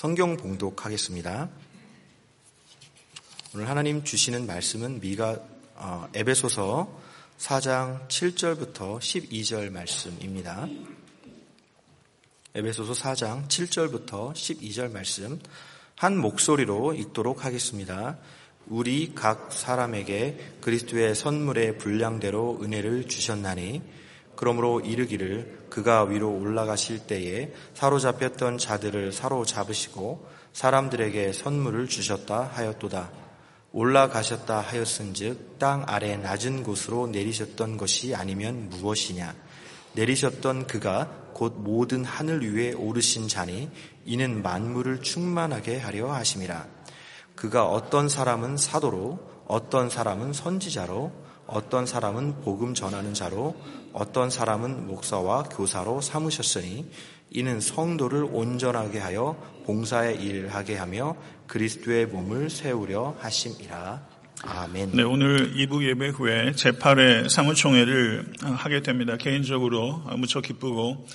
성경 봉독하겠습니다. 오늘 하나님 주시는 말씀은 미가 어, 에베소서 4장 7절부터 12절 말씀입니다. 에베소서 4장 7절부터 12절 말씀 한 목소리로 읽도록 하겠습니다. 우리 각 사람에게 그리스도의 선물의 분량대로 은혜를 주셨나니 그러므로 이르기를 그가 위로 올라가실 때에 사로잡혔던 자들을 사로잡으시고 사람들에게 선물을 주셨다 하였도다. 올라가셨다 하였은즉 땅 아래 낮은 곳으로 내리셨던 것이 아니면 무엇이냐? 내리셨던 그가 곧 모든 하늘 위에 오르신 자니 이는 만물을 충만하게 하려 하심이라. 그가 어떤 사람은 사도로, 어떤 사람은 선지자로, 어떤 사람은 복음 전하는 자로, 어떤 사람은 목사와 교사로 삼으셨으니 이는 성도를 온전하게 하여 봉사의 일을 하게 하며 그리스도의 몸을 세우려 하심이라. 아멘. 네, 오늘 2부 예배 후에 제8회 사무총회를 하게 됩니다. 개인적으로 무척 기쁘고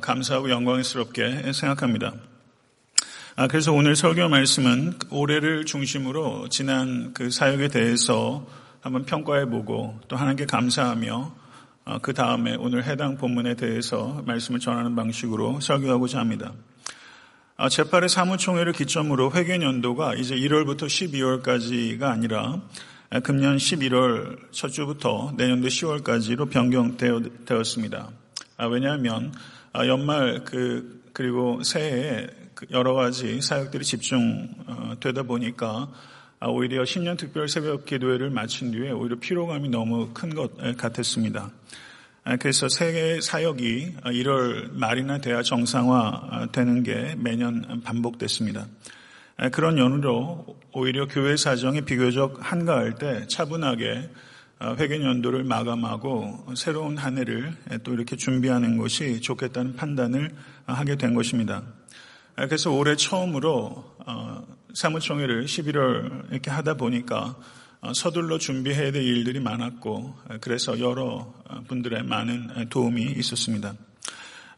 감사하고 영광스럽게 생각합니다. 아, 그래서 오늘 설교 말씀은 올해를 중심으로 지난 그 사역에 대해서 한번 평가해 보고 또 하나님께 감사하며 어, 그 다음에 오늘 해당 본문에 대해서 말씀을 전하는 방식으로 설교하고자 합니다. 아, 제8의 사무총회를 기점으로 회계 연도가 이제 1월부터 12월까지가 아니라 금년 11월 첫 주부터 내년도 10월까지로 변경되었습니다. 아, 왜냐하면 아, 연말 그 그리고 새해에 그 여러 가지 사역들이 집중되다 보니까 오히려 신년 특별 새벽 기도회를 마친 뒤에 오히려 피로감이 너무 큰 것 같았습니다. 그래서 세계 사역이 1월 말이나 돼야 정상화되는 게 매년 반복됐습니다. 그런 연으로 오히려 교회 사정이 비교적 한가할 때 차분하게 회계 연도를 마감하고 새로운 한 해를 또 이렇게 준비하는 것이 좋겠다는 판단을 하게 된 것입니다. 그래서 올해 처음으로 어, 사무총회를 11월 이렇게 하다 보니까 어, 서둘러 준비해야 될 일들이 많았고 그래서 여러 분들의 많은 도움이 있었습니다.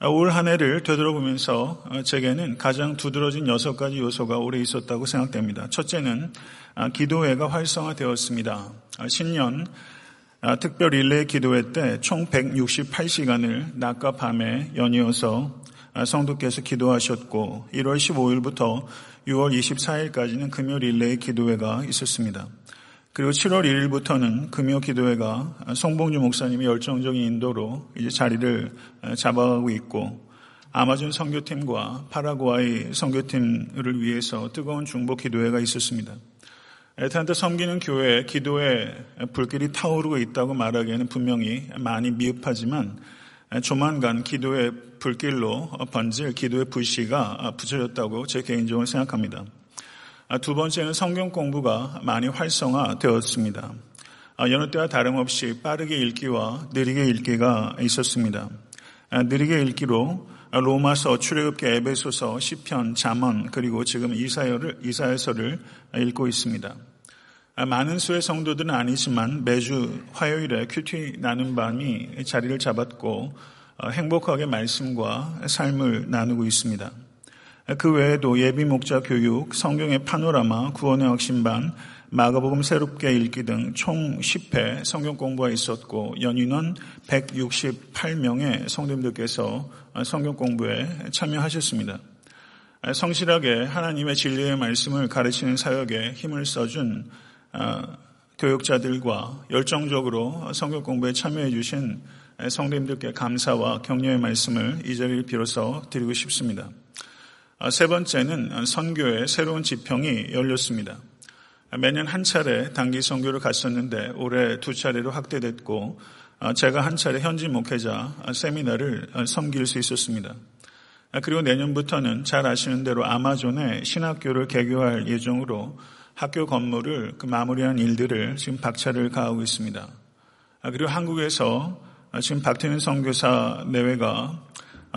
올 한 해를 되돌아보면서 어, 제게는 가장 두드러진 여섯 가지 요소가 올해 있었다고 생각됩니다. 첫째는 기도회가 활성화되었습니다. 신년 특별 릴레이 기도회 때 총 168시간을 낮과 밤에 연이어서 성도께서 기도하셨고 1월 15일부터 6월 24일까지는 금요 릴레이 기도회가 있었습니다. 그리고 7월 1일부터는 금요 기도회가 송봉주 목사님의 열정적인 인도로 이제 자리를 잡아가고 있고 아마존 선교팀과 파라과이 선교팀을 위해서 뜨거운 중보 기도회가 있었습니다. 에탄트 섬기는 교회에 기도에 불길이 타오르고 있다고 말하기에는 분명히 많이 미흡하지만 조만간 기도의 불길로 번질 기도의 불씨가 붙여졌다고 제 개인적으로 생각합니다. 두 번째는 성경 공부가 많이 활성화되었습니다. 여느 때와 다름없이 빠르게 읽기와 느리게 읽기가 있었습니다. 느리게 읽기로 로마서, 출애굽기, 에베소서, 시편, 잠언 그리고 지금 이사야서를 읽고 있습니다. 많은 수의 성도들은 아니지만 매주 화요일에 큐티 나눈 밤이 자리를 잡았고 어, 행복하게 말씀과 삶을 나누고 있습니다. 그 외에도 예비 목자 교육, 성경의 파노라마, 구원의 확신반, 마가복음 새롭게 읽기 등 총 10회 성경 공부가 있었고 연인원 168명의 성도님들께서 성경 공부에 참여하셨습니다. 성실하게 하나님의 진리의 말씀을 가르치는 사역에 힘을 써준 어, 교육자들과 열정적으로 성경 공부에 참여해 주신 성도님들께 감사와 격려의 말씀을 이 자리를 빌어서 드리고 싶습니다. 어, 세 번째는 선교의 새로운 지평이 열렸습니다. 매년 한 차례 단기 선교를 갔었는데 올해 두 차례로 확대됐고 어, 제가 한 차례 현지 목회자 세미나를 섬길 수 있었습니다. 그리고 내년부터는 잘 아시는 대로 아마존에 신학교를 개교할 예정으로 학교 건물을 그 마무리한 일들을 지금 박차를 가하고 있습니다. 아, 그리고 한국에서 지금 박태민 선교사 내외가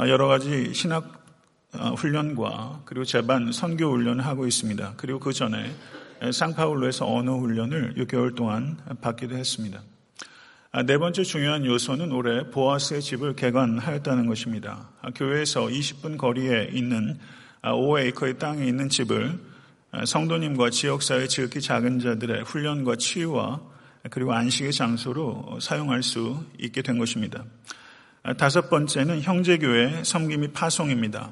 여러 가지 신학 아, 훈련과 그리고 제반 선교 훈련을 하고 있습니다. 그리고 그 전에 상파울로에서 언어 훈련을 6개월 동안 받기도 했습니다. 아, 네 번째 중요한 요소는 올해 보아스의 집을 개관하였다는 것입니다. 교회에서 20분 거리에 있는 5에이커의 땅에 있는 집을 성도님과 지역사회 지극히 작은 자들의 훈련과 치유와 그리고 안식의 장소로 사용할 수 있게 된 것입니다. 다섯 번째는 형제교회 섬김 및 파송입니다.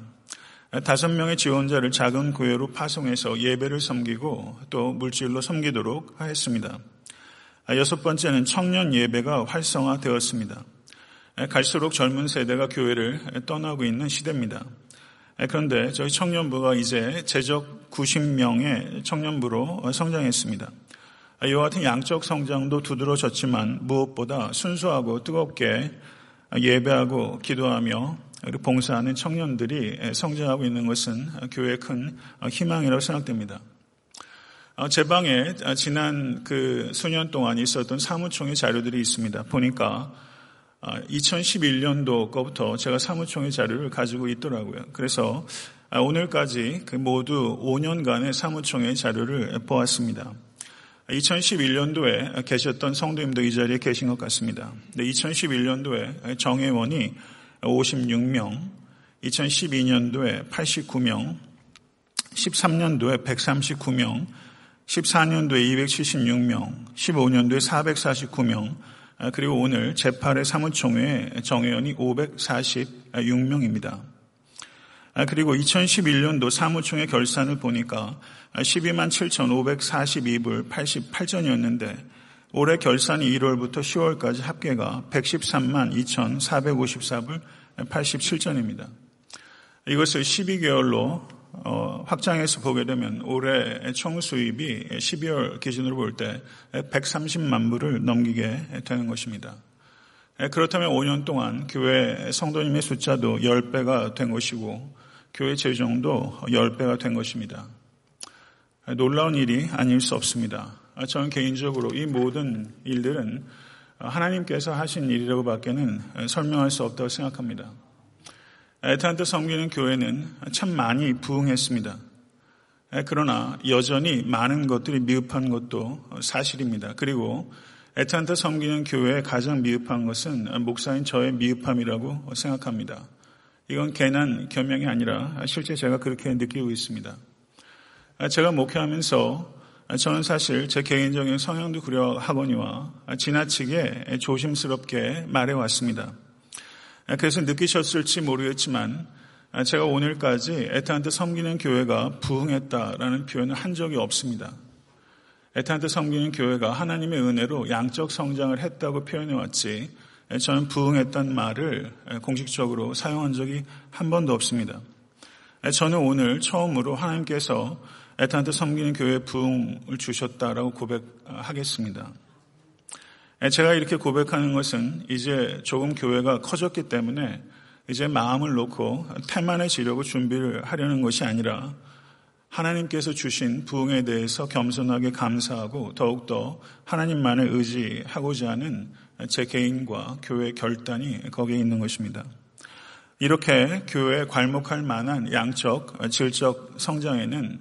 다섯 명의 지원자를 작은 교회로 파송해서 예배를 섬기고 또 물질로 섬기도록 하였습니다. 여섯 번째는 청년 예배가 활성화되었습니다. 갈수록 젊은 세대가 교회를 떠나고 있는 시대입니다. 그런데 저희 청년부가 이제 제적 90명의 청년부로 성장했습니다. 이와 같은 양적 성장도 두드러졌지만 무엇보다 순수하고 뜨겁게 예배하고 기도하며 봉사하는 청년들이 성장하고 있는 것은 교회의 큰 희망이라고 생각됩니다. 제 방에 지난 그 수년 동안 있었던 사무총의 자료들이 있습니다. 보니까 2011년도 거부터 제가 사무총의 자료를 가지고 있더라고요. 그래서 오늘까지 그 모두 5년간의 사무총의 자료를 보았습니다. 2011년도에 계셨던 성도님도 이 자리에 계신 것 같습니다. 2011년도에 정회원이 56명, 2012년도에 89명, 13년도에 139명, 14년도에 276명, 15년도에 449명, 그리고 오늘 제8회 사무총회 정회원이 546명입니다. 그리고 2011년도 사무총회 결산을 보니까 12만 7,542불 88전이었는데 올해 결산이 1월부터 10월까지 합계가 113만 2,454불 87전입니다. 이것을 12개월로 어, 확장해서 보게 되면 올해 총 수입이 12월 기준으로 볼 때 130만 불을 넘기게 되는 것입니다. 그렇다면 5년 동안 교회 성도님의 숫자도 10배가 된 것이고 교회 재정도 10배가 된 것입니다. 놀라운 일이 아닐 수 없습니다. 저는 개인적으로 이 모든 일들은 하나님께서 하신 일이라고 밖에는 설명할 수 없다고 생각합니다. 에탄트 섬기는 교회는 참 많이 부흥했습니다. 그러나 여전히 많은 것들이 미흡한 것도 사실입니다. 그리고 에탄트 섬기는 교회의 가장 미흡한 것은 목사인 저의 미흡함이라고 생각합니다. 이건 괜한 겸명이 아니라 실제 제가 그렇게 느끼고 있습니다. 제가 목회하면서 저는 사실 제 개인적인 성향도 그려 하거니와 지나치게 조심스럽게 말해왔습니다. 그래서 느끼셨을지 모르겠지만 제가 오늘까지 에탄한테 섬기는 교회가 부흥했다라는 표현을 한 적이 없습니다. 에탄한테 섬기는 교회가 하나님의 은혜로 양적 성장을 했다고 표현해 왔지 저는 부흥했다는 말을 공식적으로 사용한 적이 한 번도 없습니다. 저는 오늘 처음으로 하나님께서 에탄한테 섬기는 교회 부흥을 주셨다라고 고백하겠습니다. 제가 이렇게 고백하는 것은 이제 조금 교회가 커졌기 때문에 이제 마음을 놓고 태만해지려고 준비를 하려는 것이 아니라 하나님께서 주신 부흥에 대해서 겸손하게 감사하고 더욱더 하나님만을 의지하고자 하는 제 개인과 교회 결단이 거기에 있는 것입니다. 이렇게 교회에 괄목할 만한 양적, 질적 성장에는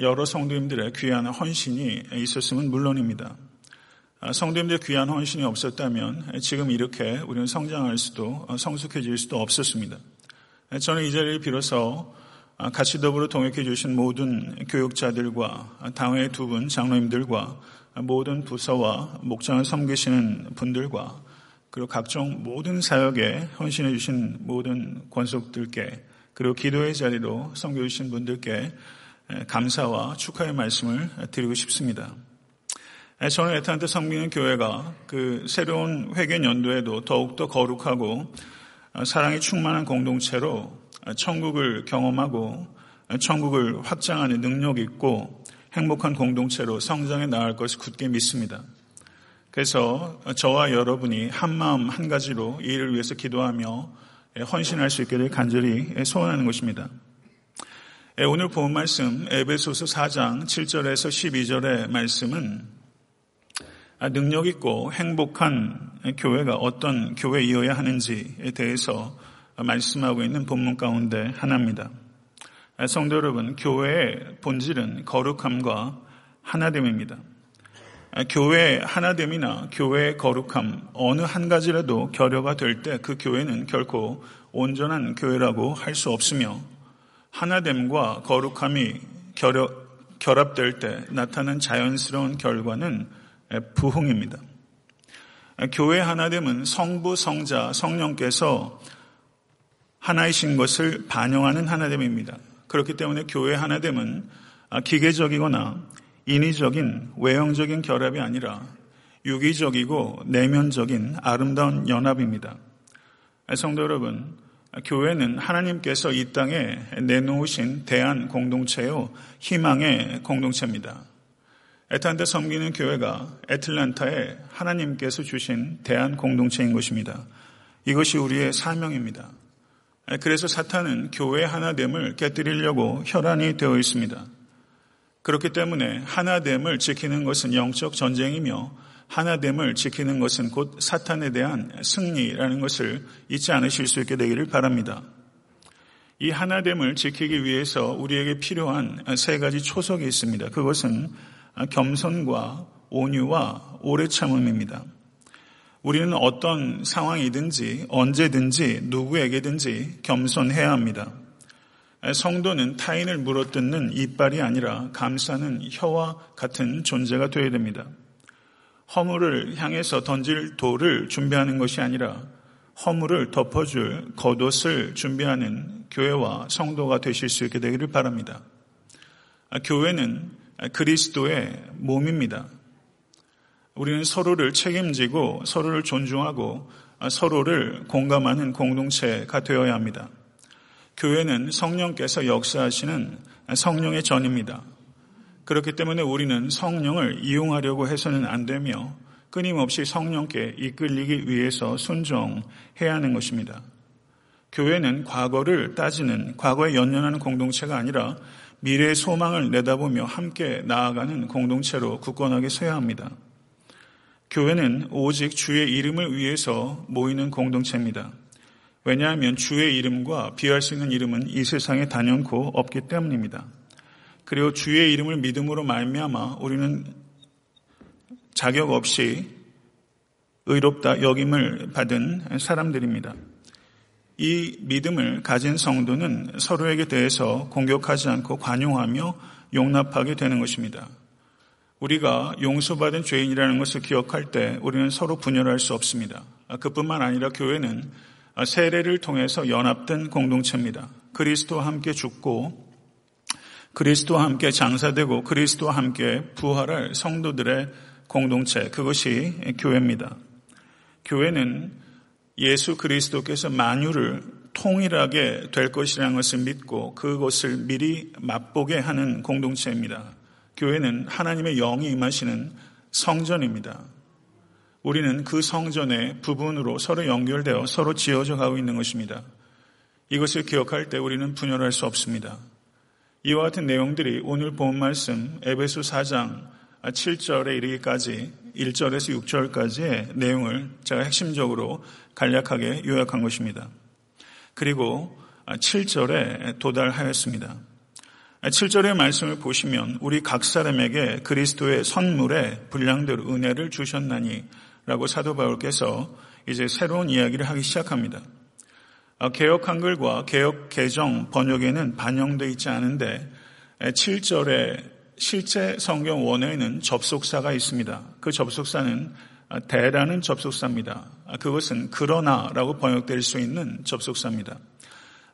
여러 성도님들의 귀한 헌신이 있었으면 물론입니다. 아, 성도님들 귀한 헌신이 없었다면 지금 이렇게 우리는 성장할 수도 어, 성숙해질 수도 없었습니다. 저는 이 자리를 빌어서 아, 같이 더불어 동역해 주신 모든 교육자들과 당회 두 분 장로님들과 모든 부서와 목장을 섬기시는 분들과 그리고 각종 모든 사역에 헌신해 주신 모든 권속들께 그리고 기도의 자리로 섬겨 주신 분들께 감사와 축하의 말씀을 드리고 싶습니다. 저는 에탄트 섬기는 교회가 그 새로운 회계 연도에도 더욱더 거룩하고 어, 사랑이 충만한 공동체로 천국을 경험하고 천국을 확장하는 능력 있고 행복한 공동체로 성장해 나갈 것을 굳게 믿습니다. 그래서 저와 여러분이 한 마음 한 가지로 이 일을 위해서 기도하며 헌신할 수 있기를 간절히 소원하는 것입니다. 오늘 본 말씀 에베소서 4장 7절에서 12절의 말씀은 아, 능력 있고 행복한 교회가 어떤 교회이어야 하는지에 대해서 말씀하고 있는 본문 가운데 하나입니다. 아, 성도 여러분, 교회의 본질은 거룩함과 하나됨입니다. 아, 교회의 하나됨이나 교회의 거룩함 어느 한 가지라도 결여가 될 때 그 교회는 결코 온전한 교회라고 할 수 없으며 하나됨과 거룩함이 결합될 때 나타난 자연스러운 결과는 부흥입니다. 교회 하나됨은 성부, 성자, 성령께서 하나이신 것을 반영하는 하나됨입니다. 그렇기 때문에 교회 하나됨은 기계적이거나 인위적인 외형적인 결합이 아니라 유기적이고 내면적인 아름다운 연합입니다. 성도 여러분, 교회는 하나님께서 이 땅에 내놓으신 대한 공동체요, 희망의 공동체입니다. 애틀란타 섬기는 교회가 애틀란타에 하나님께서 주신 대한 공동체인 것입니다. 이것이 우리의 사명입니다. 그래서 사탄은 교회 하나됨을 깨뜨리려고 혈안이 되어 있습니다. 그렇기 때문에 하나됨을 지키는 것은 영적 전쟁이며 하나됨을 지키는 것은 곧 사탄에 대한 승리라는 것을 잊지 않으실 수 있게 되기를 바랍니다. 이 하나됨을 지키기 위해서 우리에게 필요한 세 가지 초석이 있습니다. 그것은 겸손과 온유와 오래 참음입니다. 우리는 어떤 상황이든지 언제든지 누구에게든지 겸손해야 합니다. 성도는 타인을 물어뜯는 이빨이 아니라 감싸는 혀와 같은 존재가 되어야 됩니다. 허물을 향해서 던질 돌을 준비하는 것이 아니라 허물을 덮어줄 겉옷을 준비하는 교회와 성도가 되실 수 있게 되기를 바랍니다. 교회는 그리스도의 몸입니다. 우리는 서로를 책임지고 서로를 존중하고 서로를 공감하는 공동체가 되어야 합니다. 교회는 성령께서 역사하시는 성령의 전입니다. 그렇기 때문에 우리는 성령을 이용하려고 해서는 안 되며 끊임없이 성령께 이끌리기 위해서 순종해야 하는 것입니다. 교회는 과거를 따지는 과거에 연연하는 공동체가 아니라 미래의 소망을 내다보며 함께 나아가는 공동체로 굳건하게 서야 합니다. 교회는 오직 주의 이름을 위해서 모이는 공동체입니다. 왜냐하면 주의 이름과 비할 수 있는 이름은 이 세상에 단연코 없기 때문입니다. 그리고 주의 이름을 믿음으로 말미암아 우리는 자격 없이 의롭다 여김을 받은 사람들입니다. 이 믿음을 가진 성도는 서로에게 대해서 공격하지 않고 관용하며 용납하게 되는 것입니다. 우리가 용서받은 죄인이라는 것을 기억할 때 우리는 서로 분열할 수 없습니다. 그뿐만 아니라 교회는 세례를 통해서 연합된 공동체입니다. 그리스도와 함께 죽고 그리스도와 함께 장사되고 그리스도와 함께 부활할 성도들의 공동체, 그것이 교회입니다. 교회는 예수 그리스도께서 만유를 통일하게 될 것이라는 것을 믿고 그것을 미리 맛보게 하는 공동체입니다. 교회는 하나님의 영이 임하시는 성전입니다. 우리는 그 성전의 부분으로 서로 연결되어 서로 지어져 가고 있는 것입니다. 이것을 기억할 때 우리는 분열할 수 없습니다. 이와 같은 내용들이 오늘 본 말씀 에베소 4장 7절에 이르기까지 1절에서 6절까지의 내용을 제가 핵심적으로 간략하게 요약한 것입니다. 그리고 7절에 도달하였습니다. 7절의 말씀을 보시면 우리 각 사람에게 그리스도의 선물에 분량대로 은혜를 주셨나니 라고 사도 바울께서 이제 새로운 이야기를 하기 시작합니다. 어, 개혁 한글과 개혁 개정 번역에는 반영되어 있지 않은데 7절에 실제 성경 원어에는 접속사가 있습니다. 그 접속사는 어, 대라는 접속사입니다. 아, 그것은 그러나라고 번역될 수 있는 접속사입니다.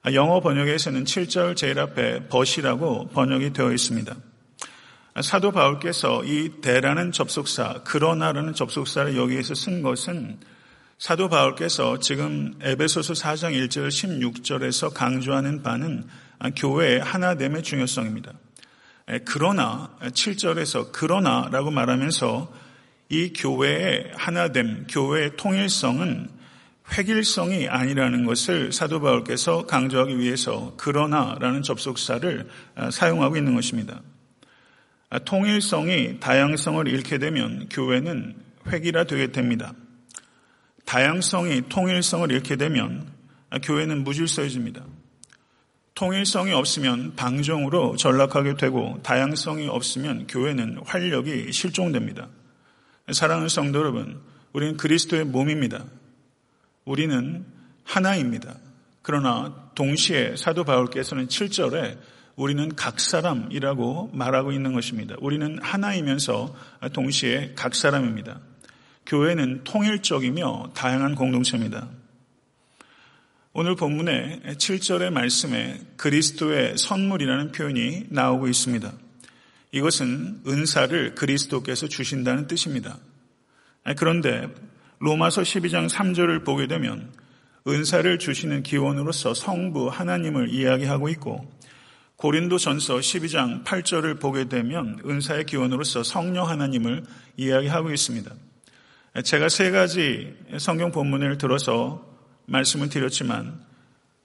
아, 영어 번역에서는 7절 제일 앞에 벗이라고 번역이 되어 있습니다. 아, 사도 바울께서 이 대라는 접속사, 그러나라는 접속사를 여기에서 쓴 것은 사도 바울께서 지금 에베소서 4장 1절 16절에서 강조하는 바는 교회의 하나됨의 중요성입니다. 그러나 7절에서 그러나라고 말하면서 이 교회의 하나됨, 교회의 통일성은 획일성이 아니라는 것을 사도 바울께서 강조하기 위해서 그러나라는 접속사를 사용하고 있는 것입니다. 통일성이 다양성을 잃게 되면 교회는 획일화 되게 됩니다. 다양성이 통일성을 잃게 되면 교회는 무질서해집니다. 통일성이 없으면 방종으로 전락하게 되고 다양성이 없으면 교회는 활력이 실종됩니다. 사랑하는 성도 여러분, 우리는 그리스도의 몸입니다. 우리는 하나입니다. 그러나 동시에 사도 바울께서는 7절에 우리는 각 사람이라고 말하고 있는 것입니다. 우리는 하나이면서 동시에 각 사람입니다. 교회는 통일적이며 다양한 공동체입니다. 오늘 본문의 7절의 말씀에 그리스도의 선물이라는 표현이 나오고 있습니다. 이것은 은사를 그리스도께서 주신다는 뜻입니다. 그런데 로마서 12장 3절을 보게 되면 은사를 주시는 기원으로서 성부 하나님을 이야기하고 있고 고린도 전서 12장 8절을 보게 되면 은사의 기원으로서 성령 하나님을 이야기하고 있습니다. 제가 세 가지 성경 본문을 들어서 말씀을 드렸지만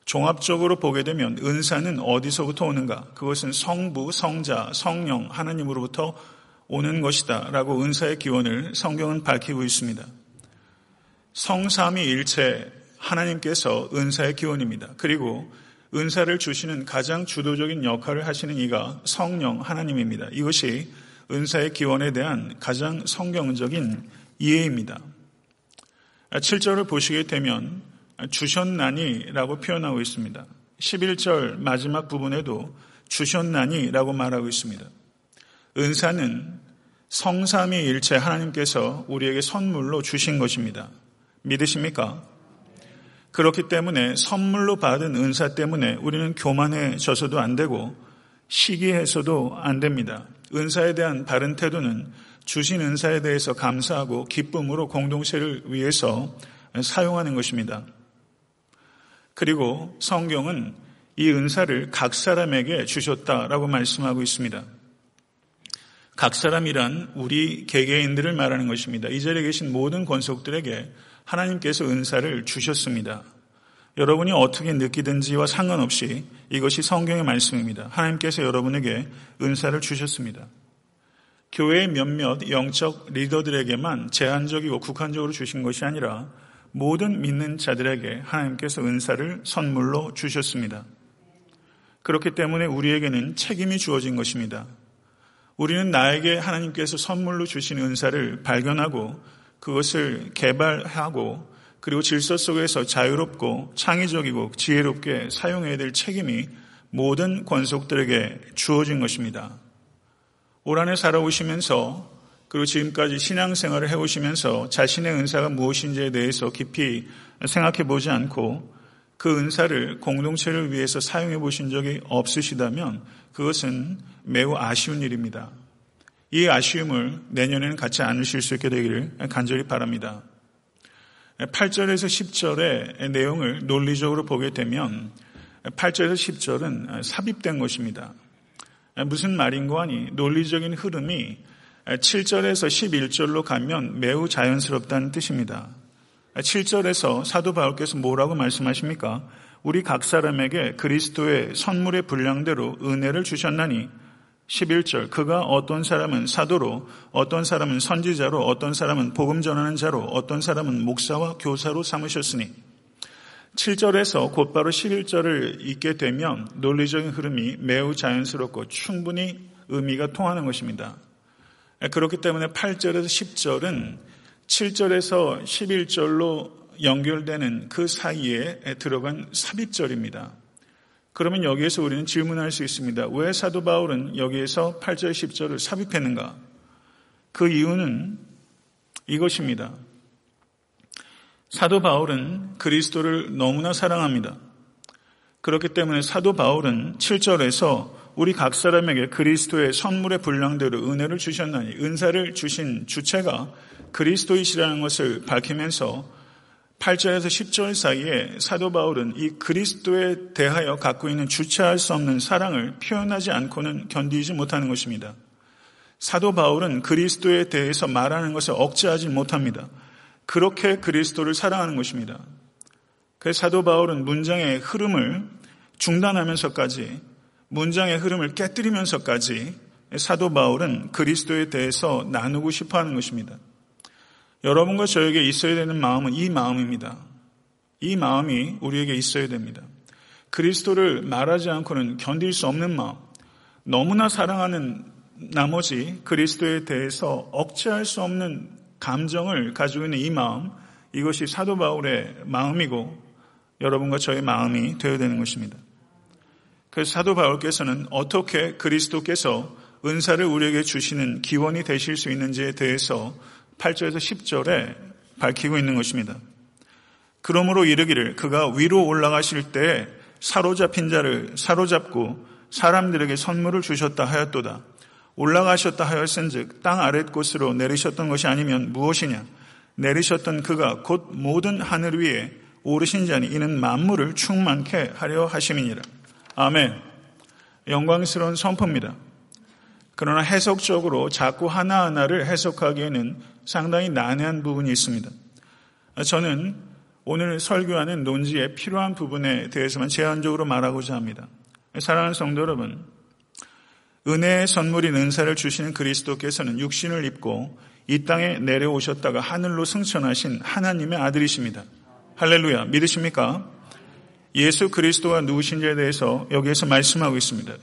종합적으로 보게 되면 은사는 어디서부터 오는가? 그것은 성부, 성자, 성령, 하나님으로부터 오는 것이다. 라고 은사의 기원을 성경은 밝히고 있습니다. 성삼이 일체 하나님께서 은사의 기원입니다. 그리고 은사를 주시는 가장 주도적인 역할을 하시는 이가 성령 하나님입니다. 이것이 은사의 기원에 대한 가장 성경적인 이해입니다. 7절을 보시게 되면 주셨나니라고 표현하고 있습니다. 11절 마지막 부분에도 주셨나니라고 말하고 있습니다. 은사는 성삼위 일체 하나님께서 우리에게 선물로 주신 것입니다. 믿으십니까? 그렇기 때문에 선물로 받은 은사 때문에 우리는 교만해져서도 안 되고 시기해서도 안 됩니다. 은사에 대한 바른 태도는 주신 은사에 대해서 감사하고 기쁨으로 공동체를 위해서 사용하는 것입니다. 그리고 성경은 이 은사를 각 사람에게 주셨다라고 말씀하고 있습니다. 각 사람이란 우리 개개인들을 말하는 것입니다. 이 자리에 계신 모든 권속들에게 하나님께서 은사를 주셨습니다. 여러분이 어떻게 느끼든지와 상관없이 이것이 성경의 말씀입니다. 하나님께서 여러분에게 은사를 주셨습니다. 교회의 몇몇 영적 리더들에게만 제한적이고 국한적으로 주신 것이 아니라 모든 믿는 자들에게 하나님께서 은사를 선물로 주셨습니다. 그렇기 때문에 우리에게는 책임이 주어진 것입니다. 우리는 나에게 하나님께서 선물로 주신 은사를 발견하고 그것을 개발하고 그리고 질서 속에서 자유롭고 창의적이고 지혜롭게 사용해야 될 책임이 모든 권속들에게 주어진 것입니다. 올 한해 살아오시면서 그리고 지금까지 신앙생활을 해오시면서 자신의 은사가 무엇인지에 대해서 깊이 생각해 보지 않고 그 은사를 공동체를 위해서 사용해 보신 적이 없으시다면 그것은 매우 아쉬운 일입니다. 이 아쉬움을 내년에는 갖지 않으실 수 있게 되기를 간절히 바랍니다. 8절에서 10절의 내용을 논리적으로 보게 되면 8절에서 10절은 삽입된 것입니다. 무슨 말인고 하니 논리적인 흐름이 7절에서 11절로 가면 매우 자연스럽다는 뜻입니다. 7절에서 사도 바울께서 뭐라고 말씀하십니까? 우리 각 사람에게 그리스도의 선물의 분량대로 은혜를 주셨나니 11절 그가 어떤 사람은 사도로 어떤 사람은 선지자로 어떤 사람은 복음 전하는 자로 어떤 사람은 목사와 교사로 삼으셨으니 7절에서 곧바로 11절을 읽게 되면 논리적인 흐름이 매우 자연스럽고 충분히 의미가 통하는 것입니다. 그렇기 때문에 8절에서 10절은 7절에서 11절로 연결되는 그 사이에 들어간 삽입절입니다. 그러면 여기에서 우리는 질문할 수 있습니다. 왜 사도 바울은 여기에서 8절, 10절을 삽입했는가? 그 이유는 이것입니다. 사도 바울은 그리스도를 너무나 사랑합니다. 그렇기 때문에 사도 바울은 7절에서 우리 각 사람에게 그리스도의 선물의 분량대로 은혜를 주셨나니 은사를 주신 주체가 그리스도이시라는 것을 밝히면서 8절에서 10절 사이에 사도 바울은 이 그리스도에 대하여 갖고 있는 주체할 수 없는 사랑을 표현하지 않고는 견디지 못하는 것입니다. 사도 바울은 그리스도에 대해서 말하는 것을 억제하지 못합니다. 그렇게 그리스도를 사랑하는 것입니다. 그래서 사도 바울은 문장의 흐름을 중단하면서까지 문장의 흐름을 깨뜨리면서까지 사도 바울은 그리스도에 대해서 나누고 싶어 하는 것입니다. 여러분과 저에게 있어야 되는 마음은 이 마음입니다. 이 마음이 우리에게 있어야 됩니다. 그리스도를 말하지 않고는 견딜 수 없는 마음, 너무나 사랑하는 나머지 그리스도에 대해서 억제할 수 없는 감정을 가지고 있는 이 마음, 이것이 사도 바울의 마음이고 여러분과 저의 마음이 되어야 되는 것입니다. 그래서 사도 바울께서는 어떻게 그리스도께서 은사를 우리에게 주시는 기원이 되실 수 있는지에 대해서 8절에서 10절에 밝히고 있는 것입니다. 그러므로 이르기를 그가 위로 올라가실 때 사로잡힌 자를 사로잡고 사람들에게 선물을 주셨다 하였도다. 올라가셨다 하였은즉 땅 아랫곳으로 내리셨던 것이 아니면 무엇이냐? 내리셨던 그가 곧 모든 하늘 위에 오르신 자니 이는 만물을 충만케 하려 하심이니라. 아멘. 영광스러운 선포입니다. 그러나 해석적으로 자꾸 하나하나를 해석하기에는 상당히 난해한 부분이 있습니다. 저는 오늘 설교하는 논지에 필요한 부분에 대해서만 제한적으로 말하고자 합니다. 사랑하는 성도 여러분, 은혜의 선물인 은사를 주시는 그리스도께서는 육신을 입고 이 땅에 내려오셨다가 하늘로 승천하신 하나님의 아들이십니다. 할렐루야. 믿으십니까? 예수 그리스도가 누구신지에 대해서 여기에서 말씀하고 있습니다.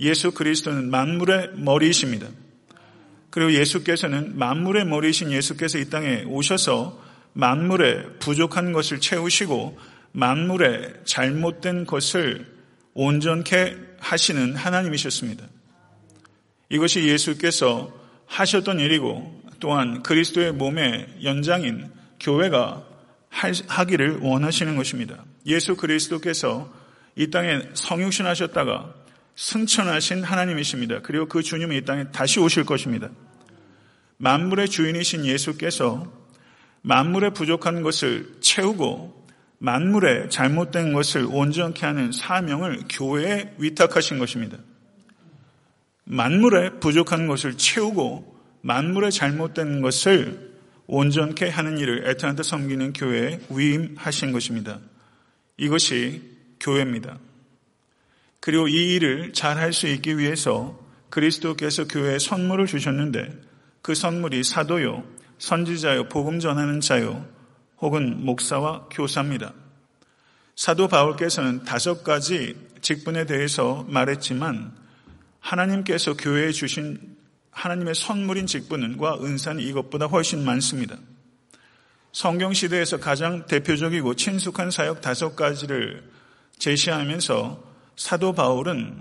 예수 그리스도는 만물의 머리이십니다. 그리고 예수께서는 만물의 머리이신 예수께서 이 땅에 오셔서 만물의 부족한 것을 채우시고 만물의 잘못된 것을 온전케 하시는 하나님이셨습니다. 이것이 예수께서 하셨던 일이고 또한 그리스도의 몸의 연장인 교회가 하기를 원하시는 것입니다. 예수 그리스도께서 이 땅에 성육신 하셨다가 승천하신 하나님이십니다. 그리고 그 주님은 이 땅에 다시 오실 것입니다. 만물의 주인이신 예수께서 만물의 부족한 것을 채우고 만물의 잘못된 것을 온전케 하는 사명을 교회에 위탁하신 것입니다. 만물의 부족한 것을 채우고 만물의 잘못된 것을 온전케 하는 일을 애타한테 섬기는 교회에 위임하신 것입니다. 이것이 교회입니다. 그리고 이 일을 잘 할 수 있기 위해서 그리스도께서 교회에 선물을 주셨는데 그 선물이 사도요, 선지자요, 복음 전하는 자요, 혹은 목사와 교사입니다. 사도 바울께서는 다섯 가지 직분에 대해서 말했지만 하나님께서 교회에 주신 하나님의 선물인 직분과 은사는 이것보다 훨씬 많습니다. 성경 시대에서 가장 대표적이고 친숙한 사역 다섯 가지를 제시하면서 사도 바울은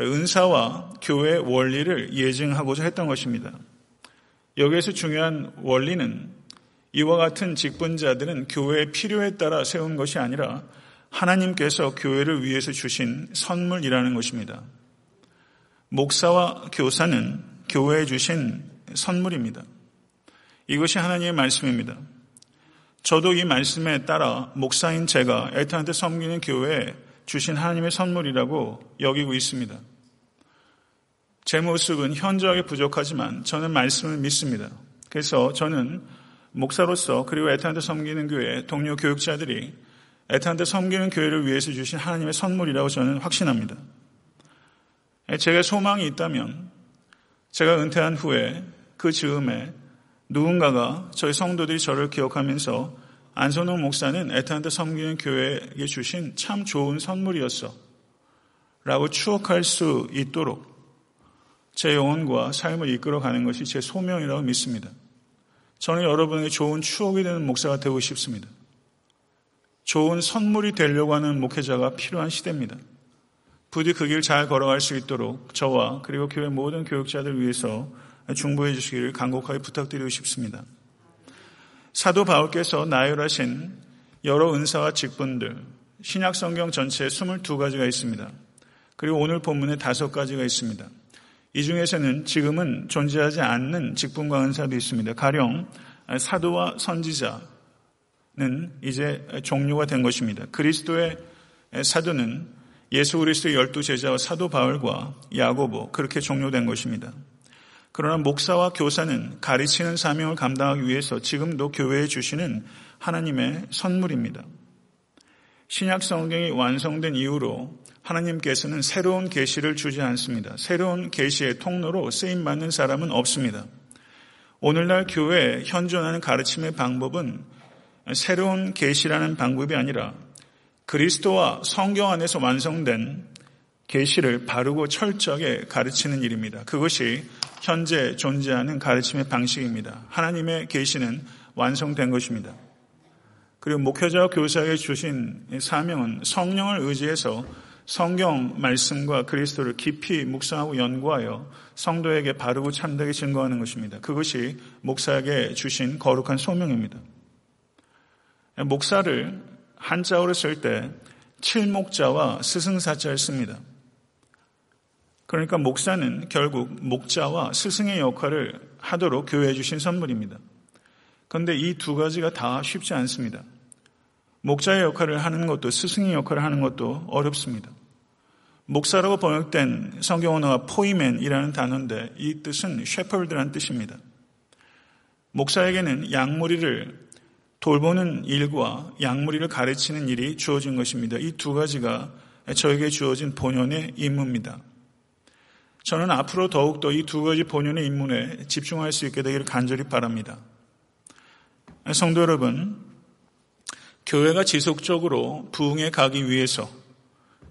은사와 교회의 원리를 예증하고자 했던 것입니다. 여기에서 중요한 원리는 이와 같은 직분자들은 교회의 필요에 따라 세운 것이 아니라 하나님께서 교회를 위해서 주신 선물이라는 것입니다. 목사와 교사는 교회에 주신 선물입니다. 이것이 하나님의 말씀입니다. 저도 이 말씀에 따라 목사인 제가 애타한테 섬기는 교회에 주신 하나님의 선물이라고 여기고 있습니다. 제 모습은 현저하게 부족하지만 저는 말씀을 믿습니다. 그래서 저는 목사로서 그리고 애타한테 섬기는 교회 동료 교육자들이 애타한테 섬기는 교회를 위해서 주신 하나님의 선물이라고 저는 확신합니다. 제가 소망이 있다면 제가 은퇴한 후에 그 즈음에 누군가가 저희 성도들이 저를 기억하면서 안선홍 목사는 애타한테 섬기는 교회에 주신 참 좋은 선물이었어. 라고 추억할 수 있도록 제 영혼과 삶을 이끌어가는 것이 제 소명이라고 믿습니다. 저는 여러분에게 좋은 추억이 되는 목사가 되고 싶습니다. 좋은 선물이 되려고 하는 목회자가 필요한 시대입니다. 부디 그 길 잘 걸어갈 수 있도록 저와 그리고 교회 모든 교육자들 위해서 중보해 주시기를 간곡하게 부탁드리고 싶습니다. 사도 바울께서 나열하신 여러 은사와 직분들, 신약 성경 전체에 22가지가 있습니다. 그리고 오늘 본문에 5가지가 있습니다. 이 중에서는 지금은 존재하지 않는 직분과 은사도 있습니다. 가령 사도와 선지자는 이제 종료가 된 것입니다. 그리스도의 사도는 예수 그리스도의 열두 제자와 사도 바울과 야고보 그렇게 종료된 것입니다. 그러나 목사와 교사는 가르치는 사명을 감당하기 위해서 지금도 교회에 주시는 하나님의 선물입니다. 신약 성경이 완성된 이후로 하나님께서는 새로운 계시를 주지 않습니다. 새로운 계시의 통로로 쓰임 받는 사람은 없습니다. 오늘날 교회에 현존하는 가르침의 방법은 새로운 계시라는 방법이 아니라 그리스도와 성경 안에서 완성된 계시를 바르고 철저하게 가르치는 일입니다. 그것이 현재 존재하는 가르침의 방식입니다. 하나님의 계시는 완성된 것입니다. 그리고 목회자와 교사에게 주신 사명은 성령을 의지해서 성경 말씀과 그리스도를 깊이 묵상하고 연구하여 성도에게 바르고 참되게 증거하는 것입니다. 그것이 목사에게 주신 거룩한 소명입니다. 목사를 한자어로 쓸 때 칠목자와 스승사자를 씁니다. 그러니까 목사는 결국 목자와 스승의 역할을 하도록 교회해 주신 선물입니다. 그런데 이 두 가지가 다 쉽지 않습니다. 목자의 역할을 하는 것도 스승의 역할을 하는 것도 어렵습니다. 목사라고 번역된 성경 언어가 포이맨이라는 단어인데 이 뜻은 셰퍼드란 뜻입니다. 목사에게는 양무리를 돌보는 일과 양무리를 가르치는 일이 주어진 것입니다. 이 두 가지가 저에게 주어진 본연의 임무입니다. 저는 앞으로 더욱더 이 두 가지 본연의 임무에 집중할 수 있게 되기를 간절히 바랍니다. 성도 여러분, 교회가 지속적으로 부흥에 가기 위해서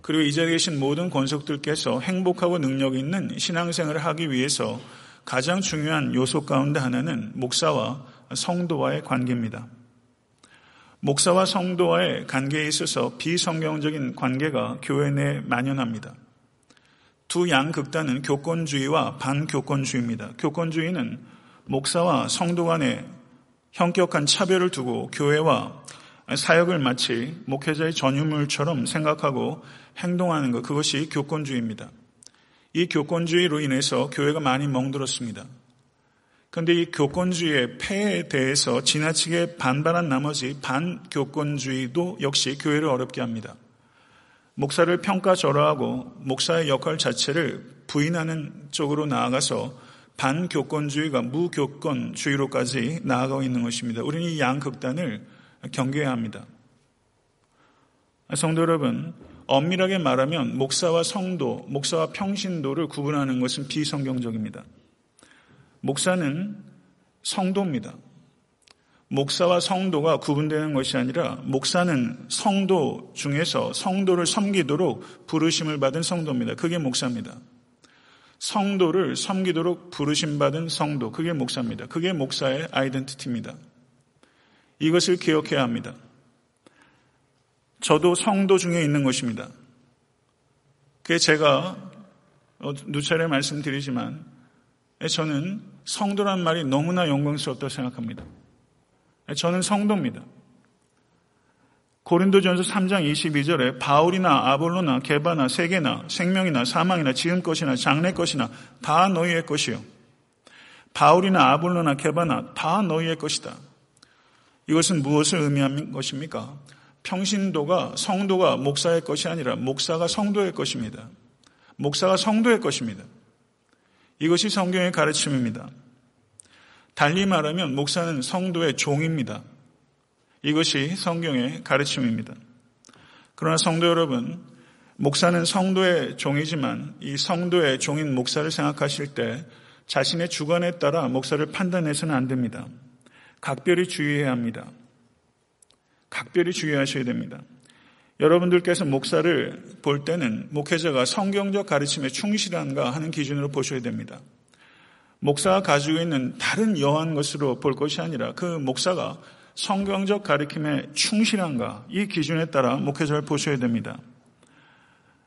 그리고 이 자리에 계신 모든 권속들께서 행복하고 능력 있는 신앙생활을 하기 위해서 가장 중요한 요소 가운데 하나는 목사와 성도와의 관계입니다. 목사와 성도와의 관계에 있어서 비성경적인 관계가 교회 내에 만연합니다. 두 양 극단은 교권주의와 반교권주의입니다. 교권주의는 목사와 성도 간의 현격한 차별을 두고 교회와 사역을 마치 목회자의 전유물처럼 생각하고 행동하는 것, 그것이 교권주의입니다. 이 교권주의로 인해서 교회가 많이 멍들었습니다. 그런데 이 교권주의의 폐에 대해서 지나치게 반발한 나머지 반교권주의도 역시 교회를 어렵게 합니다. 목사를 평가절하하고 목사의 역할 자체를 부인하는 쪽으로 나아가서 반교권주의가 무교권주의로까지 나아가고 있는 것입니다. 우리는 이 양극단을 경계해야 합니다. 성도 여러분, 엄밀하게 말하면 목사와 성도, 목사와 평신도를 구분하는 것은 비성경적입니다. 목사는 성도입니다. 목사와 성도가 구분되는 것이 아니라 목사는 성도 중에서 성도를 섬기도록 부르심을 받은 성도입니다. 그게 목사입니다. 성도를 섬기도록 부르심 받은 성도, 그게 목사입니다. 그게 목사의 아이덴티티입니다. 이것을 기억해야 합니다. 저도 성도 중에 있는 것입니다. 그게 제가 누차례 말씀드리지만 저는 성도란 말이 너무나 영광스럽다고 생각합니다. 저는 성도입니다. 고린도전서 3장 22절에 바울이나 아볼로나 개바나 세계나 생명이나 사망이나 지은 것이나 장래 것이나 다 너희의 것이요. 바울이나 아볼로나 개바나 다 너희의 것이다. 이것은 무엇을 의미하는 것입니까? 평신도가 성도가 목사의 것이 아니라 목사가 성도의 것입니다. 목사가 성도의 것입니다. 이것이 성경의 가르침입니다. 달리 말하면 목사는 성도의 종입니다. 이것이 성경의 가르침입니다. 그러나 성도 여러분, 목사는 성도의 종이지만 이 성도의 종인 목사를 생각하실 때 자신의 주관에 따라 목사를 판단해서는 안 됩니다. 각별히 주의해야 합니다. 각별히 주의하셔야 됩니다. 여러분들께서 목사를 볼 때는 목회자가 성경적 가르침에 충실한가 하는 기준으로 보셔야 됩니다. 목사가 가지고 있는 다른 여한 것으로 볼 것이 아니라 그 목사가 성경적 가르침에 충실한가 이 기준에 따라 목회자를 보셔야 됩니다.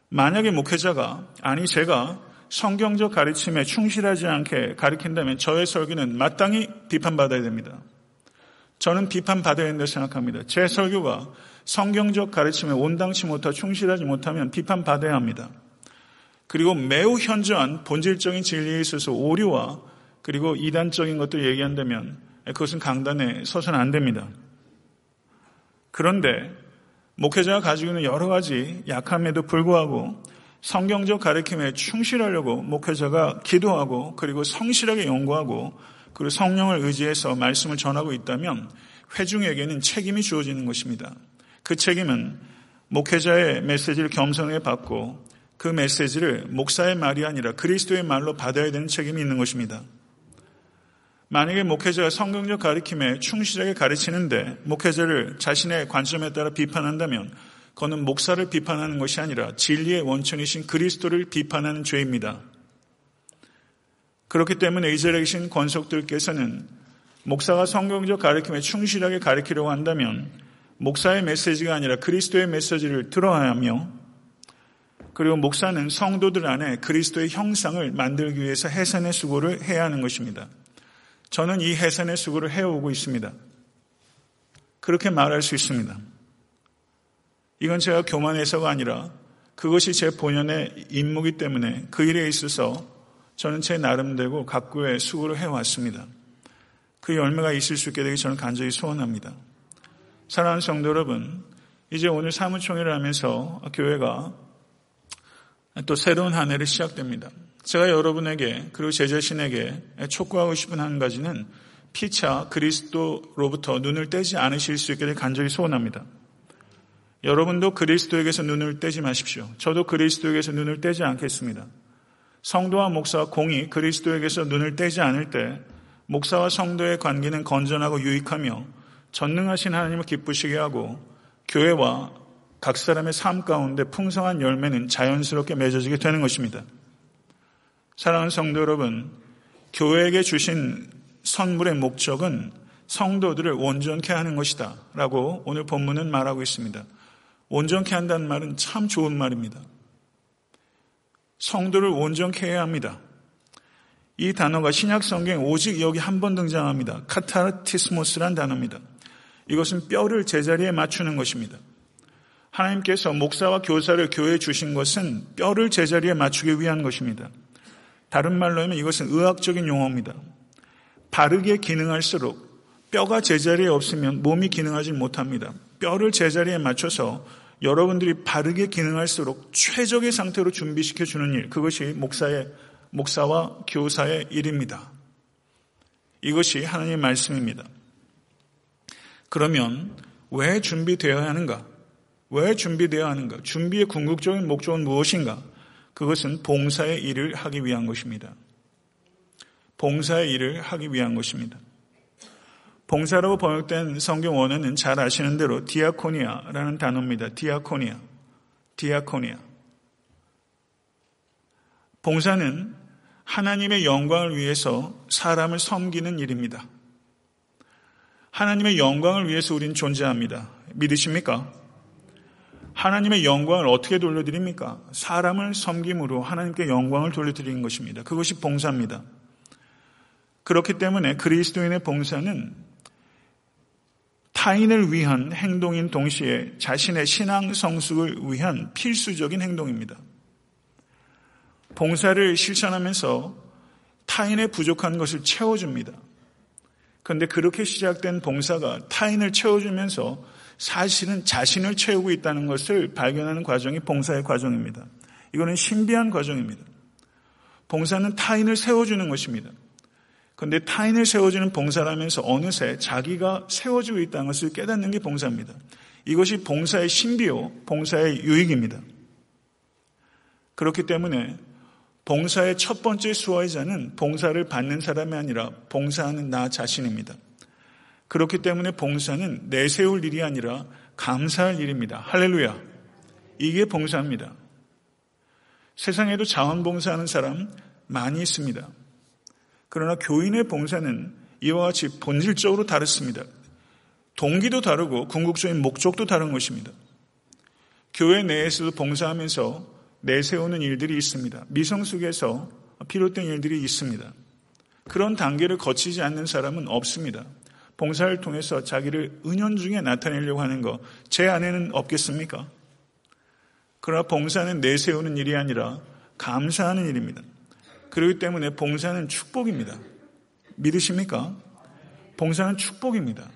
만약에 목회자가 아니 제가 성경적 가르침에 충실하지 않게 가르친다면 저의 설교는 마땅히 비판받아야 됩니다. 저는 비판받아야 된다고 생각합니다. 제 설교가 성경적 가르침에 온당치 못하고 충실하지 못하면 비판받아야 합니다. 그리고 매우 현저한 본질적인 진리에 있어서 오류와 그리고 이단적인 것도 얘기한다면 그것은 강단에 서서는 안 됩니다. 그런데 목회자가 가지고 있는 여러 가지 약함에도 불구하고 성경적 가르침에 충실하려고 목회자가 기도하고 그리고 성실하게 연구하고 그리고 성령을 의지해서 말씀을 전하고 있다면 회중에게는 책임이 주어지는 것입니다. 그 책임은 목회자의 메시지를 겸손하게 받고 그 메시지를 목사의 말이 아니라 그리스도의 말로 받아야 되는 책임이 있는 것입니다. 만약에 목회자가 성경적 가르침에 충실하게 가르치는데 목회자를 자신의 관점에 따라 비판한다면 그는 목사를 비판하는 것이 아니라 진리의 원천이신 그리스도를 비판하는 죄입니다. 그렇기 때문에 이스라엘에 계신 권속들께서는 목사가 성경적 가르침에 충실하게 가르치려고 한다면 목사의 메시지가 아니라 그리스도의 메시지를 들어야 하며 그리고 목사는 성도들 안에 그리스도의 형상을 만들기 위해서 해산의 수고를 해야 하는 것입니다. 저는 이 해산의 수고를 해오고 있습니다. 그렇게 말할 수 있습니다. 이건 제가 교만해서가 아니라 그것이 제 본연의 임무이기 때문에 그 일에 있어서 저는 제 나름대로 각고의 수고를 해왔습니다. 그 열매가 있을 수 있게 되기 저는 간절히 소원합니다. 사랑하는 성도 여러분, 이제 오늘 사무총회를 하면서 교회가 또 새로운 한 해를 시작됩니다. 제가 여러분에게 그리고 제 자신에게 촉구하고 싶은 한 가지는 피차 그리스도로부터 눈을 떼지 않으실 수 있게 될 간절히 소원합니다. 여러분도 그리스도에게서 눈을 떼지 마십시오. 저도 그리스도에게서 눈을 떼지 않겠습니다. 성도와 목사와 공이 그리스도에게서 눈을 떼지 않을 때 목사와 성도의 관계는 건전하고 유익하며 전능하신 하나님을 기쁘시게 하고 교회와 각 사람의 삶 가운데 풍성한 열매는 자연스럽게 맺어지게 되는 것입니다. 사랑하는 성도 여러분, 교회에게 주신 선물의 목적은 성도들을 온전케 하는 것이다. 라고 오늘 본문은 말하고 있습니다. 온전케 한다는 말은 참 좋은 말입니다. 성도를 온전케 해야 합니다. 이 단어가 신약 성경에 오직 여기 한 번 등장합니다. 카타르티스모스란 단어입니다. 이것은 뼈를 제자리에 맞추는 것입니다. 하나님께서 목사와 교사를 교회에 주신 것은 뼈를 제자리에 맞추기 위한 것입니다. 다른 말로 하면 이것은 의학적인 용어입니다. 바르게 기능할수록 뼈가 제자리에 없으면 몸이 기능하지 못합니다. 뼈를 제자리에 맞춰서 여러분들이 바르게 기능할수록 최적의 상태로 준비시켜 주는 일, 그것이 목사의 목사와 교사의 일입니다. 이것이 하나님의 말씀입니다. 그러면 왜 준비되어야 하는가? 왜 준비되어야 하는가? 준비의 궁극적인 목적은 무엇인가? 그것은 봉사의 일을 하기 위한 것입니다. 봉사의 일을 하기 위한 것입니다. 봉사라고 번역된 성경 원어는 잘 아시는 대로 디아코니아라는 단어입니다. 디아코니아. 디아코니아. 봉사는 하나님의 영광을 위해서 사람을 섬기는 일입니다. 하나님의 영광을 위해서 우리는 존재합니다. 믿으십니까? 하나님의 영광을 어떻게 돌려드립니까? 사람을 섬김으로 하나님께 영광을 돌려드리는 것입니다. 그것이 봉사입니다. 그렇기 때문에 그리스도인의 봉사는 타인을 위한 행동인 동시에 자신의 신앙 성숙을 위한 필수적인 행동입니다. 봉사를 실천하면서 타인의 부족한 것을 채워줍니다. 그런데 그렇게 시작된 봉사가 타인을 채워주면서 사실은 자신을 채우고 있다는 것을 발견하는 과정이 봉사의 과정입니다. 이거는 신비한 과정입니다. 봉사는 타인을 세워주는 것입니다. 그런데 타인을 세워주는 봉사라면서 어느새 자기가 세워지고 있다는 것을 깨닫는 게 봉사입니다. 이것이 봉사의 신비요, 봉사의 유익입니다. 그렇기 때문에 봉사의 첫 번째 수호자는 봉사를 받는 사람이 아니라 봉사하는 나 자신입니다. 그렇기 때문에 봉사는 내세울 일이 아니라 감사할 일입니다. 할렐루야. 이게 봉사입니다. 세상에도 자원봉사하는 사람 많이 있습니다. 그러나 교인의 봉사는 이와 같이 본질적으로 다릅니다. 동기도 다르고 궁극적인 목적도 다른 것입니다. 교회 내에서도 봉사하면서 내세우는 일들이 있습니다. 미성숙에서 비롯된 일들이 있습니다. 그런 단계를 거치지 않는 사람은 없습니다. 봉사를 통해서 자기를 은연 중에 나타내려고 하는 것, 제 안에는 없겠습니까? 그러나 봉사는 내세우는 일이 아니라 감사하는 일입니다. 그렇기 때문에 봉사는 축복입니다. 믿으십니까? 봉사는 축복입니다.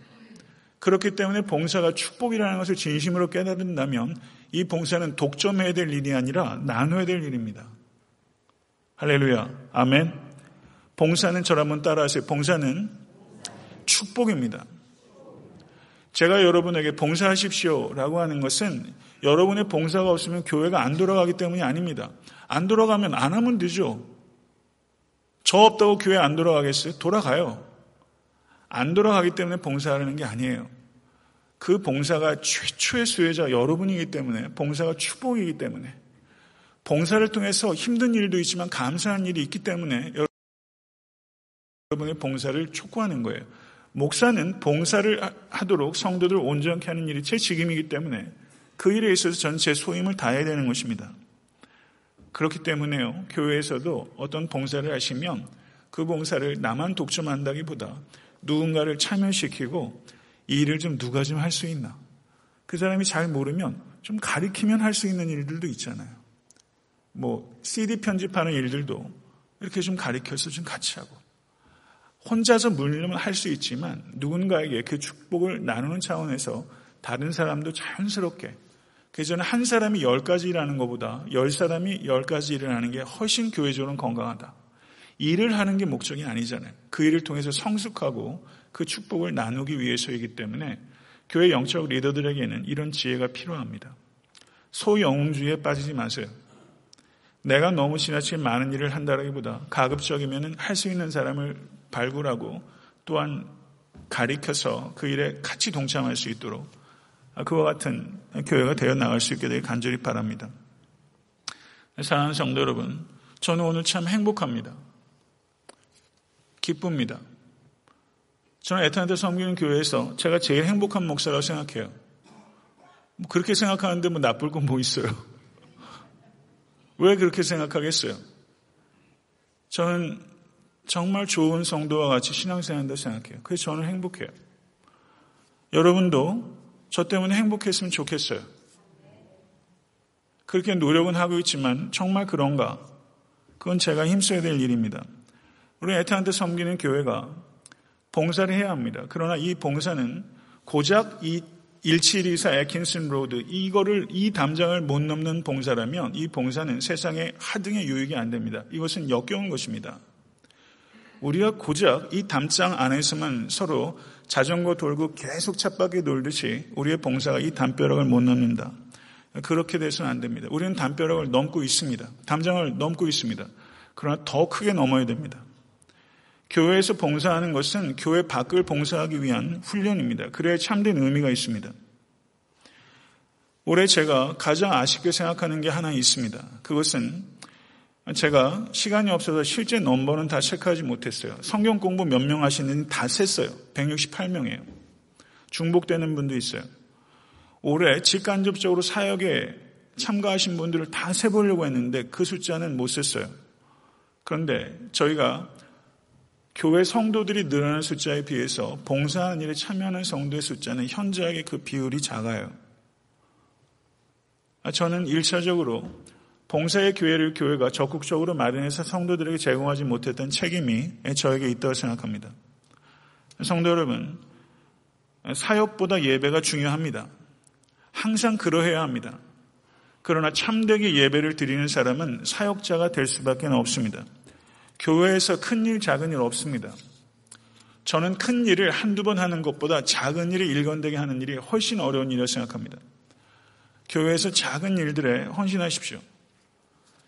그렇기 때문에 봉사가 축복이라는 것을 진심으로 깨달은다면 이 봉사는 독점해야 될 일이 아니라 나눠야 될 일입니다. 할렐루야. 아멘. 봉사는 한번 따라하세요. 봉사는 축복입니다. 제가 여러분에게 봉사하십시오 라고 하는 것은 여러분의 봉사가 없으면 교회가 안 돌아가기 때문이 아닙니다. 안 돌아가면 안 하면 되죠. 저 없다고 교회 안 돌아가겠어요? 돌아가요. 안 돌아가기 때문에 봉사하는 게 아니에요. 그 봉사가 최초의 수혜자 여러분이기 때문에 봉사가 축복이기 때문에 봉사를 통해서 힘든 일도 있지만 감사한 일이 있기 때문에 여러분의 봉사를 촉구하는 거예요. 목사는 봉사를 하도록 성도들을 온전케 하는 일이 제 직임이기 때문에 그 일에 있어서 저는 제 소임을 다해야 되는 것입니다. 그렇기 때문에요. 교회에서도 어떤 봉사를 하시면 그 봉사를 나만 독점한다기보다 누군가를 참여시키고 이 일을 좀 누가 좀 할 수 있나. 그 사람이 잘 모르면 좀 가리키면 할 수 있는 일들도 있잖아요. 뭐 CD 편집하는 일들도 이렇게 좀 가리켜서 좀 같이 하고 혼자서 물리면 할 수 있지만 누군가에게 그 축복을 나누는 차원에서 다른 사람도 자연스럽게 그 전에 한 사람이 열 가지 일하는 것보다 열 사람이 열 가지 일을 하는 게 훨씬 교회적으로 건강하다. 일을 하는 게 목적이 아니잖아요. 그 일을 통해서 성숙하고 그 축복을 나누기 위해서이기 때문에 교회 영적 리더들에게는 이런 지혜가 필요합니다. 소영웅주의에 빠지지 마세요. 내가 너무 지나치게 많은 일을 한다기보다 가급적이면 할 수 있는 사람을 발굴하고 또한 가리켜서 그 일에 같이 동참할 수 있도록 그와 같은 교회가 되어 나갈 수 있게 되길 간절히 바랍니다. 사랑하는 성도 여러분, 저는 오늘 참 행복합니다. 기쁩니다. 저는 에탄한테 섬기는 교회에서 제가 제일 행복한 목사라고 생각해요. 뭐 그렇게 생각하는데 뭐 나쁠 건 뭐 있어요? 왜 그렇게 생각하겠어요? 저는 정말 좋은 성도와 같이 신앙생활한다 생각해요. 그래서 저는 행복해요. 여러분도 저 때문에 행복했으면 좋겠어요. 그렇게 노력은 하고 있지만 정말 그런가? 그건 제가 힘써야 될 일입니다. 우리 애틀랜타 섬기는 교회가 봉사를 해야 합니다. 그러나 이 봉사는 고작 이 1724 Atkinson Road 이거를 이 담장을 못 넘는 봉사라면 이 봉사는 세상의 하등의 유익이 안 됩니다. 이것은 역겨운 것입니다. 우리가 고작 이 담장 안에서만 서로 자전거 돌고 계속 쳇바퀴 돌듯이 우리의 봉사가 이 담벼락을 못 넘는다. 그렇게 돼서는 안 됩니다. 우리는 담벼락을 넘고 있습니다. 담장을 넘고 있습니다. 그러나 더 크게 넘어야 됩니다. 교회에서 봉사하는 것은 교회 밖을 봉사하기 위한 훈련입니다. 그래야 참된 의미가 있습니다. 올해 제가 가장 아쉽게 생각하는 게 하나 있습니다. 그것은 제가 시간이 없어서 실제 넘버는 다 체크하지 못했어요. 성경 공부 몇 명 하시는지 다 셌어요. 168명이에요. 중복되는 분도 있어요. 올해 직간접적으로 사역에 참가하신 분들을 다 세보려고 했는데 그 숫자는 못 셌어요. 그런데 저희가 교회 성도들이 늘어나는 숫자에 비해서 봉사하는 일에 참여하는 성도의 숫자는 현저하게 그 비율이 작아요. 저는 1차적으로 봉사의 교회를 교회가 적극적으로 마련해서 성도들에게 제공하지 못했던 책임이 저에게 있다고 생각합니다. 성도 여러분, 사역보다 예배가 중요합니다. 항상 그러해야 합니다. 그러나 참되게 예배를 드리는 사람은 사역자가 될 수밖에 없습니다. 교회에서 큰 일, 작은 일 없습니다. 저는 큰 일을 한두 번 하는 것보다 작은 일을 일관되게 하는 일이 훨씬 어려운 일이라고 생각합니다. 교회에서 작은 일들에 헌신하십시오.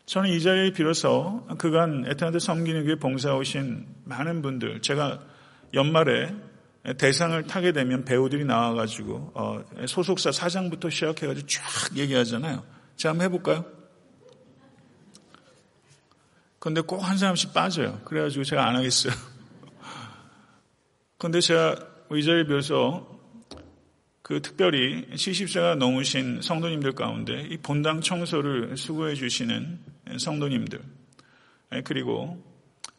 저는 이 자리에 빌어서 그간 에탄한테 섬기는 교회 봉사 오신 많은 분들, 제가 연말에 대상을 타게 되면 배우들이 나와가지고 어, 소속사 사장부터 시작해가지고 쫙 얘기하잖아요. 제가 한번 해볼까요? 근데 꼭 한 사람씩 빠져요. 그래가지고 제가 안 하겠어요. 근데 제가 의자에 비해서 그 특별히 70세가 넘으신 성도님들 가운데 이 본당 청소를 수고해 주시는 성도님들, 그리고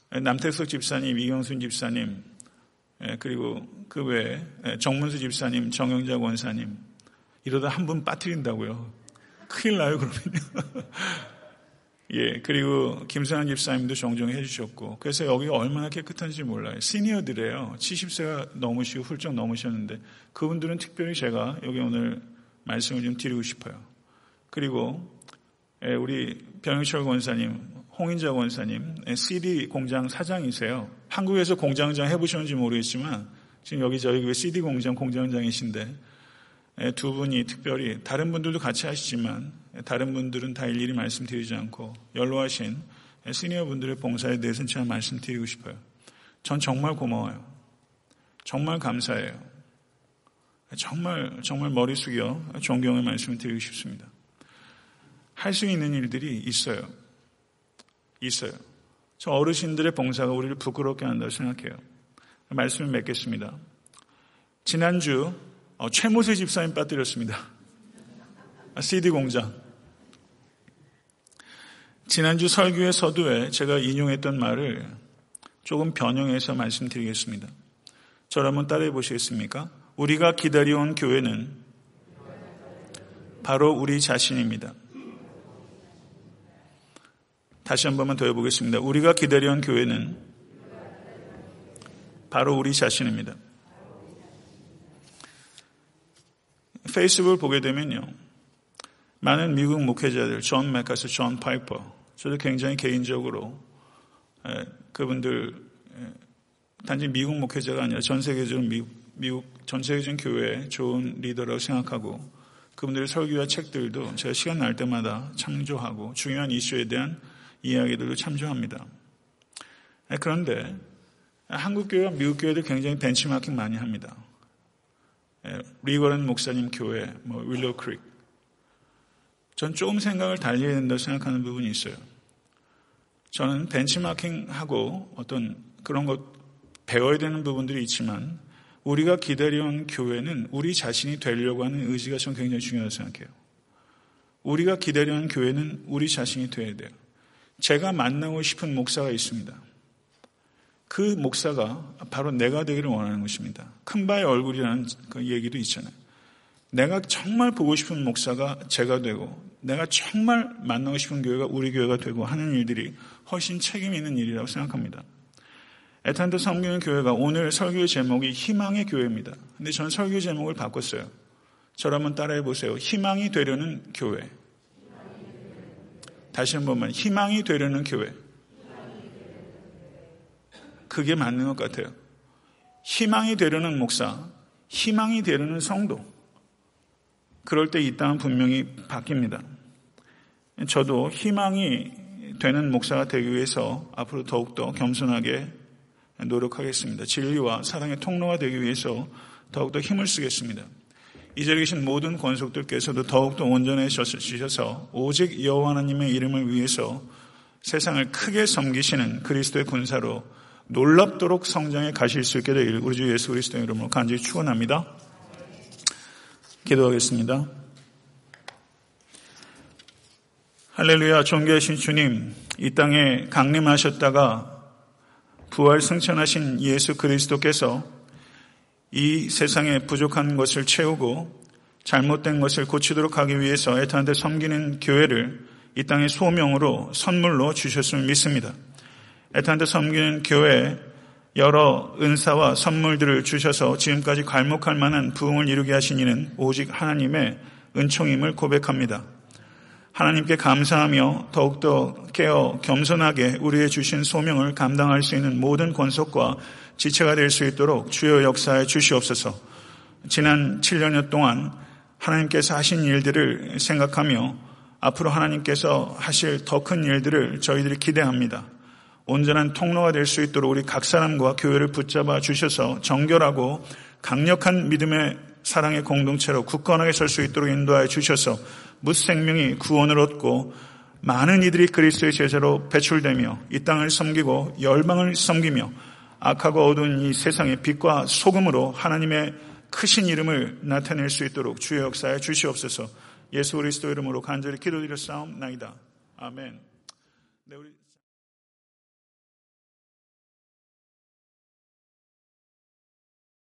남태석 집사님, 이경순 집사님, 그리고 그 외에 정문수 집사님, 정영자 원사님, 이러다 한 분 빠뜨린다고요. 큰일 나요, 그러면요. 예, 그리고 김선한 집사님도 종종 해주셨고, 그래서 여기가 얼마나 깨끗한지 몰라요. 시니어들이에요. 70세가 넘으시고 훌쩍 넘으셨는데, 그분들은 특별히 제가 여기 오늘 말씀을 좀 드리고 싶어요. 그리고, 예, 우리 병영철 권사님, 홍인자 권사님, CD 예, 공장 사장이세요. 한국에서 공장장 해보셨는지 모르겠지만, 지금 여기 저희 그 CD 공장 공장장이신데, 예, 두 분이 특별히, 다른 분들도 같이 하시지만, 다른 분들은 다 일일이 말씀드리지 않고 연로하신 시니어 분들의 봉사에 대해서는 제가 말씀드리고 싶어요. 전 정말 고마워요. 정말 감사해요. 정말 정말 머리 숙여 존경의 말씀을 드리고 싶습니다. 할 수 있는 일들이 있어요. 있어요. 저 어르신들의 봉사가 우리를 부끄럽게 한다고 생각해요. 말씀을 맺겠습니다. 지난주 어, 최모세 집사님 빠뜨렸습니다. CD 아, 공장. 지난주 설교의 서두에 제가 인용했던 말을 조금 변형해서 말씀드리겠습니다. 저를 한번 따라해 보시겠습니까? 우리가 기다려온 교회는 바로 우리 자신입니다. 다시 한 번만 더 해보겠습니다. 우리가 기다려온 교회는 바로 우리 자신입니다. 페이스북을 보게 되면요. 많은 미국 목회자들, 존 맥아더, 존 파이퍼, 저도 굉장히 개인적으로 그분들 단지 미국 목회자가 아니라 전 세계적으로 미국, 미국 전 세계적인 교회에 좋은 리더라고 생각하고 그분들의 설교와 책들도 제가 시간 날 때마다 참조하고 중요한 이슈에 대한 이야기들도 참조합니다. 그런데 한국 교회와 미국 교회도 굉장히 벤치마킹 많이 합니다. 리거런 목사님 교회, 뭐 윌로 크릭, 전 조금 생각을 달리 해야 된다고 생각하는 부분이 있어요. 저는 벤치마킹하고 어떤 그런 것 배워야 되는 부분들이 있지만 우리가 기다려온 교회는 우리 자신이 되려고 하는 의지가 전 굉장히 중요하다고 생각해요. 우리가 기다려온 교회는 우리 자신이 되어야 돼요. 제가 만나고 싶은 목사가 있습니다. 그 목사가 바로 내가 되기를 원하는 것입니다. 큰 바의 얼굴이라는 그 얘기도 있잖아요. 내가 정말 보고 싶은 목사가 제가 되고 내가 정말 만나고 싶은 교회가 우리 교회가 되고 하는 일들이 훨씬 책임 있는 일이라고 생각합니다. 에탄드 성교는 교회가 오늘 설교 제목이 희망의 교회입니다. 근데 저는 설교 제목을 바꿨어요. 저를 한번 따라해 보세요. 희망이 되려는 교회. 다시 한 번만. 희망이 되려는 교회. 그게 맞는 것 같아요. 희망이 되려는 목사, 희망이 되려는 성도. 그럴 때 이 땅은 분명히 바뀝니다. 저도 희망이 되는 목사가 되기 위해서 앞으로 더욱더 겸손하게 노력하겠습니다. 진리와 사랑의 통로가 되기 위해서 더욱더 힘을 쓰겠습니다. 이 자리에 계신 모든 권속들께서도 더욱더 온전해지셔서 오직 여호와 하나님의 이름을 위해서 세상을 크게 섬기시는 그리스도의 군사로 놀랍도록 성장해 가실 수 있게 되길 우리 주 예수 그리스도의 이름으로 간절히 축원합니다. 기도하겠습니다. 할렐루야 존귀하신 주님 이 땅에 강림하셨다가 부활 승천하신 예수 그리스도께서 이 세상에 부족한 것을 채우고 잘못된 것을 고치도록 하기 위해서 애타한테 섬기는 교회를 이 땅의 소명으로 선물로 주셨음을 믿습니다. 애타한테 섬기는 교회에 여러 은사와 선물들을 주셔서 지금까지 갈목할 만한 부흥을 이루게 하신 이는 오직 하나님의 은총임을 고백합니다. 하나님께 감사하며 더욱더 깨어 겸손하게 우리의 주신 소명을 감당할 수 있는 모든 권속과 지체가 될 수 있도록 주여 역사에 주시옵소서. 지난 7년여 동안 하나님께서 하신 일들을 생각하며 앞으로 하나님께서 하실 더 큰 일들을 저희들이 기대합니다. 온전한 통로가 될 수 있도록 우리 각 사람과 교회를 붙잡아 주셔서 정결하고 강력한 믿음의 사랑의 공동체로 굳건하게 설 수 있도록 인도하여 주셔서 무생명이 구원을 얻고 많은 이들이 그리스도의 제자로 배출되며 이 땅을 섬기고 열방을 섬기며 악하고 어두운 이 세상의 빛과 소금으로 하나님의 크신 이름을 나타낼 수 있도록 주의 역사에 주시옵소서 예수 그리스도 이름으로 간절히 기도드려 싸움나이다. 아멘.